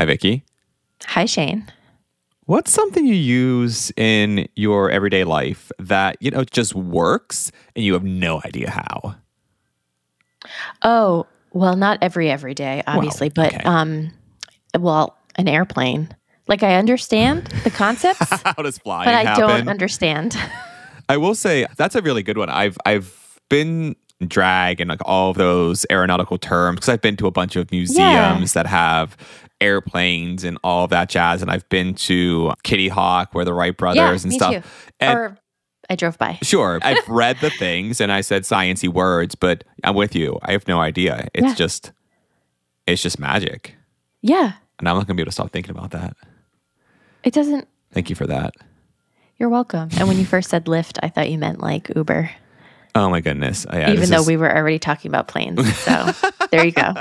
Hi, Vicki. Hi, Shane. What's something you use in your everyday life that, you know, just works and you have no idea how? Oh, well, not every every day, obviously, Well, but okay. um, well, an airplane. Like I understand the concepts, How does flying but I happen? don't understand. I will say that's a really good one. I've I've been in drag and like all of those aeronautical terms because I've been to a bunch of museums that have airplanes and all of that jazz, and I've been to Kitty Hawk where the Wright brothers yeah, and stuff. too. And or I drove by. Sure. I've read the things and I said sciencey words, but I'm with you. I have no idea. It's Yeah. just it's just magic. Yeah, And I'm not gonna be able to stop thinking about that. it doesn't. Thank you for that. You're welcome. And when you first said Lyft, I thought you meant like Uber, Oh my goodness. Yeah, even though is- we were already talking about planes. So there you go.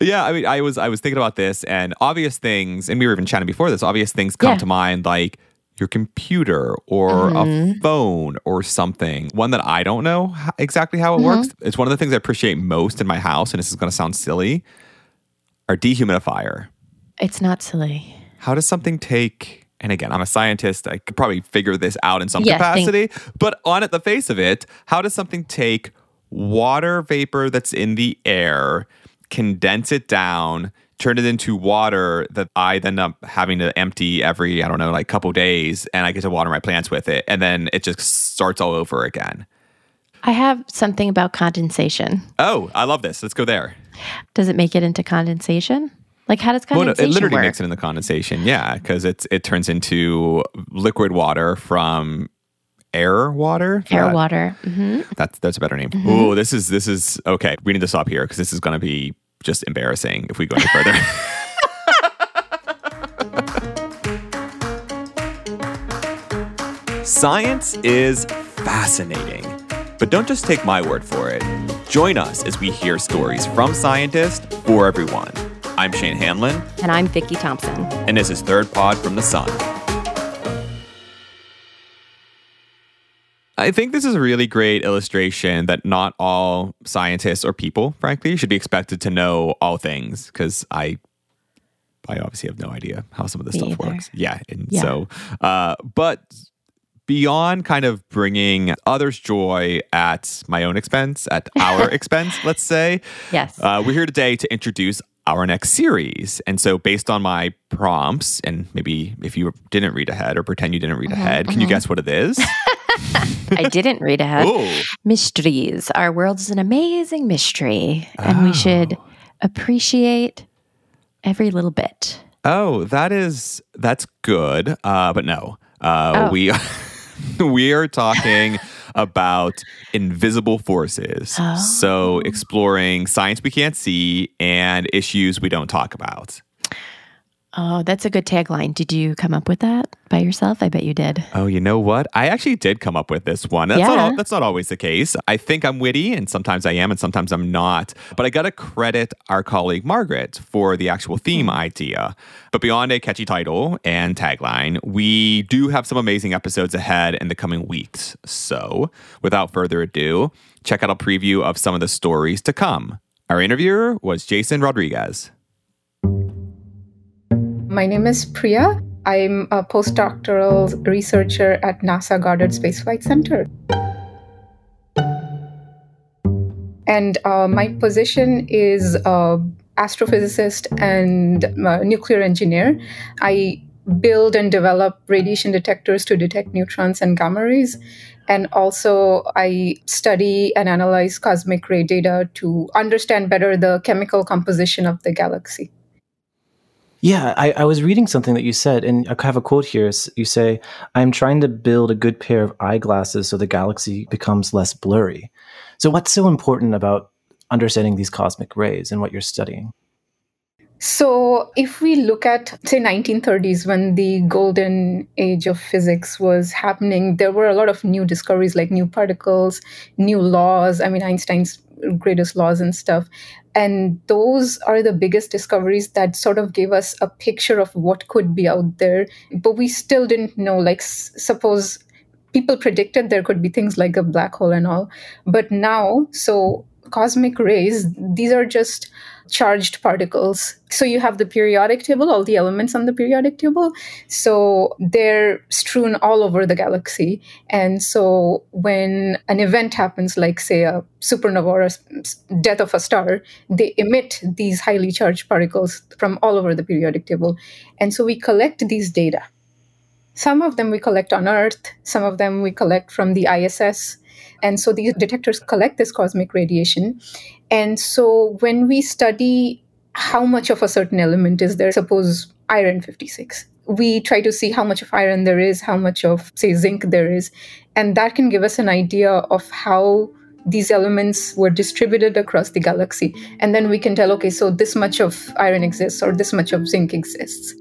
Yeah, I mean I was I was thinking about this and obvious things, and we were even chatting before this, obvious things come Yeah. to mind like your computer or a Mm-hmm. phone or something. One that I don't know exactly how it Mm-hmm. works. It's one of the things I appreciate most in my house, and this is gonna sound silly. Our dehumidifier. It's not silly. how does something take and again i'm a scientist i could probably figure this out in some Yeah, capacity but on at the face of it how does something take water vapor that's in the air condense it down turn it into water that i then up having to empty every i don't know like couple days and i get to water my plants with it and then it just starts all over again I have something about condensation. oh i love this let's go there Does it make it into condensation? Like how does Well, no, it literally work? makes it in the condensation, yeah, because it's it turns into liquid water from air water. Air That- water. hmm That's that's a better name. Mm-hmm. Ooh, this is this is okay. We need to stop here because this is going to be just embarrassing if we go any further. Science is fascinating, but don't just take my word for it. Join us as we hear stories from scientists for everyone. I'm Shane Hanlon, And I'm Vicki Thompson. and this is Third Pod from the Sun. I think this is a really great illustration that not all scientists or people, frankly, should be expected to know all things because I. I obviously have no idea how some of this Me stuff either. works. Yeah, and Yeah. so, uh, but beyond kind of bringing others joy at my own expense, at our expense, let's say, Yes. uh, we're here today to introduce our next series. And so, based on my prompts, and maybe if you didn't read ahead or pretend you didn't read ahead, can you guess what it is? I didn't read ahead. Ooh. Mysteries. Our world is an amazing mystery, and we should Oh. appreciate every little bit. Oh, that is that's good. Uh, but no, uh, Oh. we we are talking about invisible forces. Oh. So exploring science we can't see and issues we don't talk about. Oh, that's a good tagline. Did you come up with that by yourself? I bet you did. Oh, you know what? I actually did come up with this one. That's, not, Yeah. al- that's not always the case. I think I'm witty, and sometimes I am, and sometimes I'm not. But I got to credit our colleague Margaret for the actual theme hmm. idea. But beyond a catchy title and tagline, we do have some amazing episodes ahead in the coming weeks. So, without further ado, check out a preview of some of the stories to come. Our interviewer was Jason Rodriguez. My name is Priya. I'm a postdoctoral researcher at NASA Goddard Space Flight Center. And uh, my position is uh, astrophysicist and uh, nuclear engineer. I build and develop radiation detectors to detect neutrons and gamma rays. And also, I study and analyze cosmic ray data to understand better the chemical composition of the galaxy. Yeah, I, I was reading something that you said, and I have a quote here. You say, I'm trying to build a good pair of eyeglasses so the galaxy becomes less blurry. So, what's so important about understanding these cosmic rays and what you're studying? So, if we look at, say, 1930s, when the golden age of physics was happening, there were a lot of new discoveries like new particles, new laws. I mean, Einstein's greatest laws and stuff. And those are the biggest discoveries that sort of gave us a picture of what could be out there. But we still didn't know, like, s- suppose people predicted there could be things like a black hole and all. But now, so cosmic rays, these are just charged particles. So you have the periodic table, all the elements on the periodic table. So they're strewn all over the galaxy. And so when an event happens, like, say, a supernova or a death of a star, they emit these highly charged particles from all over the periodic table. And so we collect these data. Some of them we collect on Earth, some of them we collect from the ISS. And so these detectors collect this cosmic radiation. And so when we study how much of a certain element is there, suppose iron 56, we try to see how much of iron there is, how much of, say, zinc there is. And that can give us an idea of how these elements were distributed across the galaxy. And then we can tell, okay, so this much of iron exists or this much of zinc exists.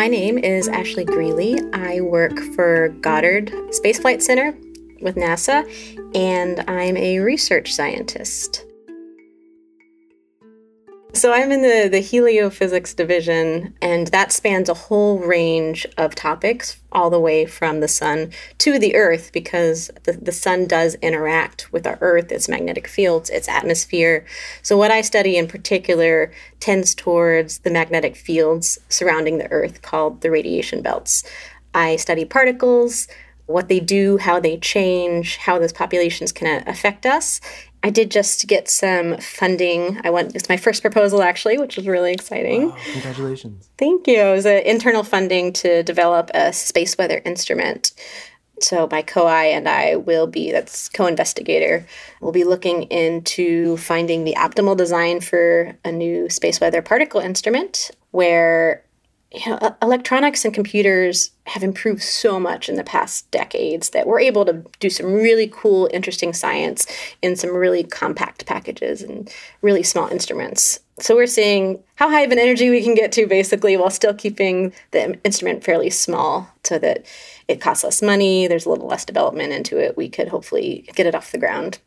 My name is Ashley Greeley. I work for Goddard Space Flight Center with NASA, and I'm a research scientist. So I'm in the, the heliophysics division, and that spans a whole range of topics, all the way from the sun to the earth, because the, the sun does interact with our earth, its magnetic fields, its atmosphere. So what I study in particular tends towards the magnetic fields surrounding the earth called the radiation belts. I study particles, what they do, how they change, how those populations can uh, affect us, I did just get some funding. I went, it's my first proposal actually, which was really exciting. Wow, congratulations. Thank you. It was an internal funding to develop a space weather instrument. So my co-I and I will be, that's co-investigator, we'll be looking into finding the optimal design for a new space weather particle instrument where you know, electronics and computers have improved so much in the past decades that we're able to do some really cool, interesting science in some really compact packages and really small instruments. So we're seeing how high of an energy we can get to basically while still keeping the instrument fairly small so that it costs less money, there's a little less development into it. We could hopefully get it off the ground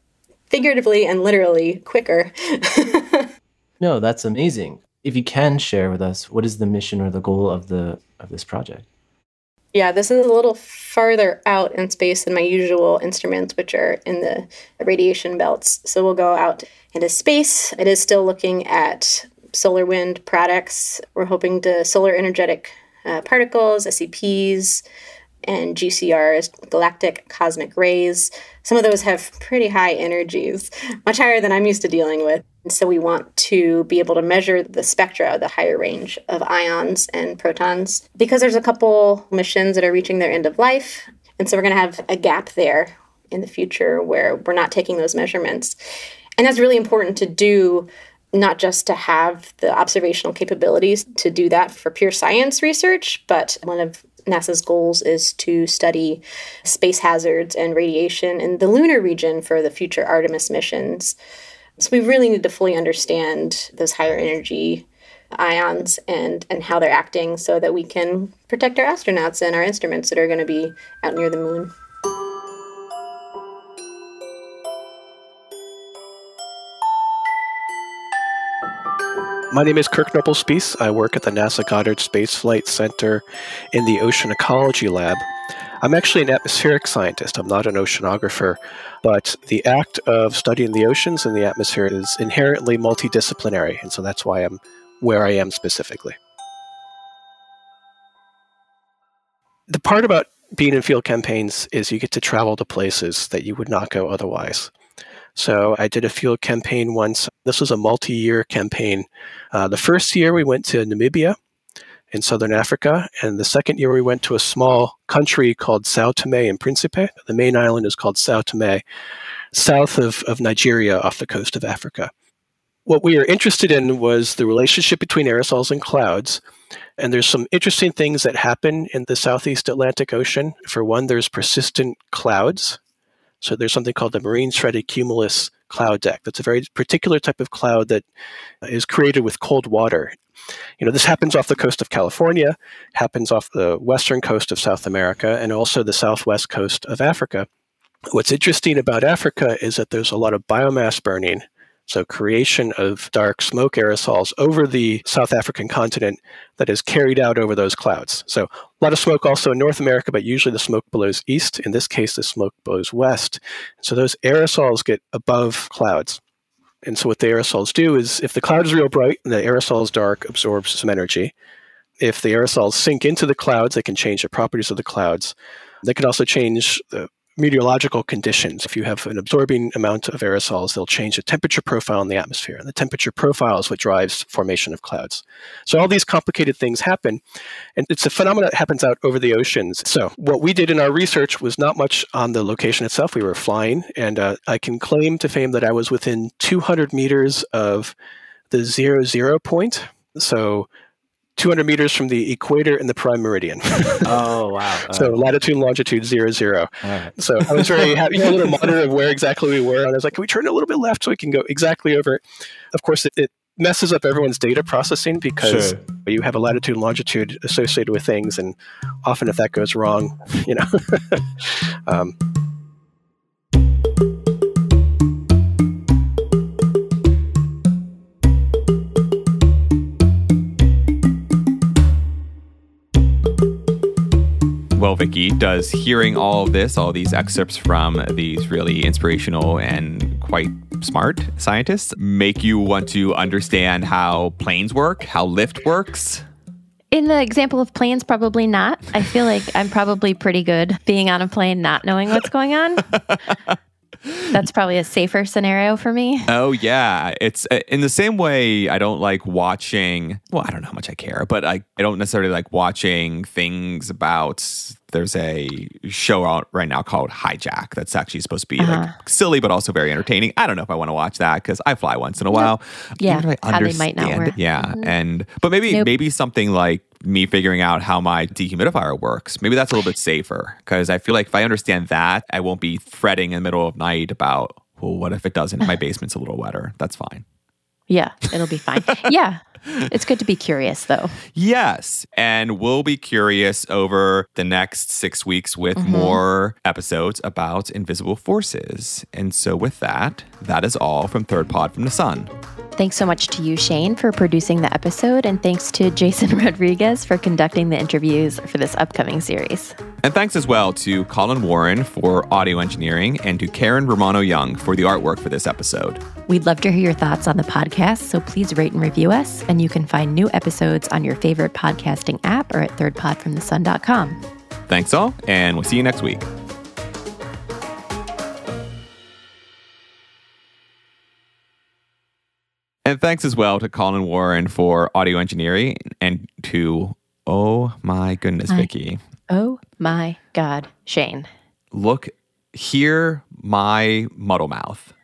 figuratively and literally quicker. no, that's amazing if you can share with us what is the mission or the goal of the of this project yeah this is a little farther out in space than my usual instruments which are in the radiation belts so we'll go out into space it is still looking at solar wind products we're hoping to solar energetic uh, particles SEPs and GCRs, galactic cosmic rays. Some of those have pretty high energies, much higher than I'm used to dealing with. And so we want to be able to measure the spectra, of the higher range of ions and protons, because there's a couple missions that are reaching their end of life. And so we're going to have a gap there in the future where we're not taking those measurements. And that's really important to do not just to have the observational capabilities to do that for pure science research, but one of NASA's goals is to study space hazards and radiation in the lunar region for the future Artemis missions. So we really need to fully understand those higher energy ions and and how they're acting so that we can protect our astronauts and our instruments that are going to be out near the moon. My name is Kirk Spies. I work at the NASA Goddard Space Flight Center in the Ocean Ecology Lab. I'm actually an atmospheric scientist. I'm not an oceanographer, but the act of studying the oceans and the atmosphere is inherently multidisciplinary, and so that's why I'm where I am specifically. The part about being in field campaigns is you get to travel to places that you would not go otherwise. So I did a field campaign once. This was a multi year campaign. Uh, the first year we went to Namibia in southern Africa, and the second year we went to a small country called Sao Tome and Principe. The main island is called Sao Tome, south of, of Nigeria off the coast of Africa. What we were interested in was the relationship between aerosols and clouds. And there's some interesting things that happen in the Southeast Atlantic Ocean. For one, there's persistent clouds so there's something called the marine stratified cumulus cloud deck. That's a very particular type of cloud that is created with cold water. You know, this happens off the coast of California, happens off the western coast of South America, and also the southwest coast of Africa. What's interesting about Africa is that there's a lot of biomass burning, so creation of dark smoke aerosols over the South African continent that is carried out over those clouds. So A lot of smoke also in North America, but usually the smoke blows east. In this case, the smoke blows west. So those aerosols get above clouds. And so what the aerosols do is if the cloud is real bright and the aerosol is dark, absorbs some energy. If the aerosols sink into the clouds, they can change the properties of the clouds. They can also change the meteorological conditions. If you have an absorbing amount of aerosols, they'll change the temperature profile in the atmosphere. And the temperature profile is what drives formation of clouds. So all these complicated things happen. And it's a phenomenon that happens out over the oceans. So what we did in our research was not much on the location itself. We were flying. And uh, I can claim to fame that I was within 200 meters of the zero zero point. So 200 meters from the equator and the prime meridian. oh, wow. so latitude and longitude zero zero. Right. So I was very happy. You know, a little monitor of where exactly we were. And I was like, can we turn a little bit left so we can go exactly over? it?" Of course, it, it messes up everyone's data processing because sure. you have a latitude and longitude associated with things. And often if that goes wrong, you know. um, Well, Vicki, does hearing all of this, all these excerpts from these really inspirational and quite smart scientists, make you want to understand how planes work, how lift works? In the example of planes, probably not. I feel like I'm probably pretty good being on a plane, not knowing what's going on. That's probably a safer scenario for me. Oh yeah, it's uh, in the same way I don't like watching. Well, I don't know how much I care, but I, I don't necessarily like watching things about. There's a show out right now called Hijack that's actually supposed to be uh-huh. like silly but also very entertaining. I don't know if I want to watch that because I fly once in a while. Yeah, how they might not work. Yeah, mm-hmm. and but maybe nope. maybe something like me figuring out how my dehumidifier works. Maybe that's a little bit safer because I feel like if I understand that, I won't be fretting in the middle of night about, well, what if it doesn't? My basement's a little wetter. That's fine. Yeah, it'll be fine. yeah. It's good to be curious, though. Yes. And we'll be curious over the next six weeks with mm-hmm. more episodes about invisible forces. And so, with that, that is all from Third Pod from the Sun. Thanks so much to you, Shane, for producing the episode, and thanks to Jason Rodriguez for conducting the interviews for this upcoming series. And thanks as well to Collin Warren for audio engineering and to Karen Romano Young for the artwork for this episode. We'd love to hear your thoughts on the podcast, so please rate and review us. And you can find new episodes on your favorite podcasting app or at thirdpodfromthesun.com. Thanks all, and we'll see you next week. And thanks as well to Collin Warren for audio engineering and to, oh my goodness, I, Vicki. Oh my God, Shane. Look, hear my muddle mouth.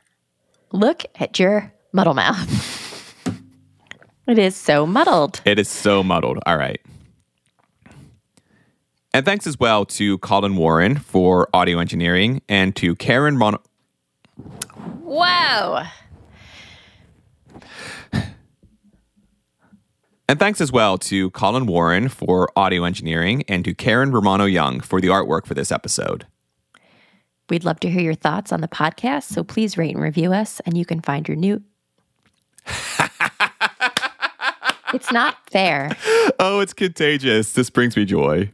Look at your muddle mouth. it is so muddled. It is so muddled. All right. And thanks as well to Collin Warren for audio engineering and to Karen Mon. Wow. And thanks as well to Collin Warren for audio engineering and to Karen Romano Young for the artwork for this episode. We'd love to hear your thoughts on the podcast, so please rate and review us, and you can find your new. it's not fair. Oh, it's contagious. This brings me joy.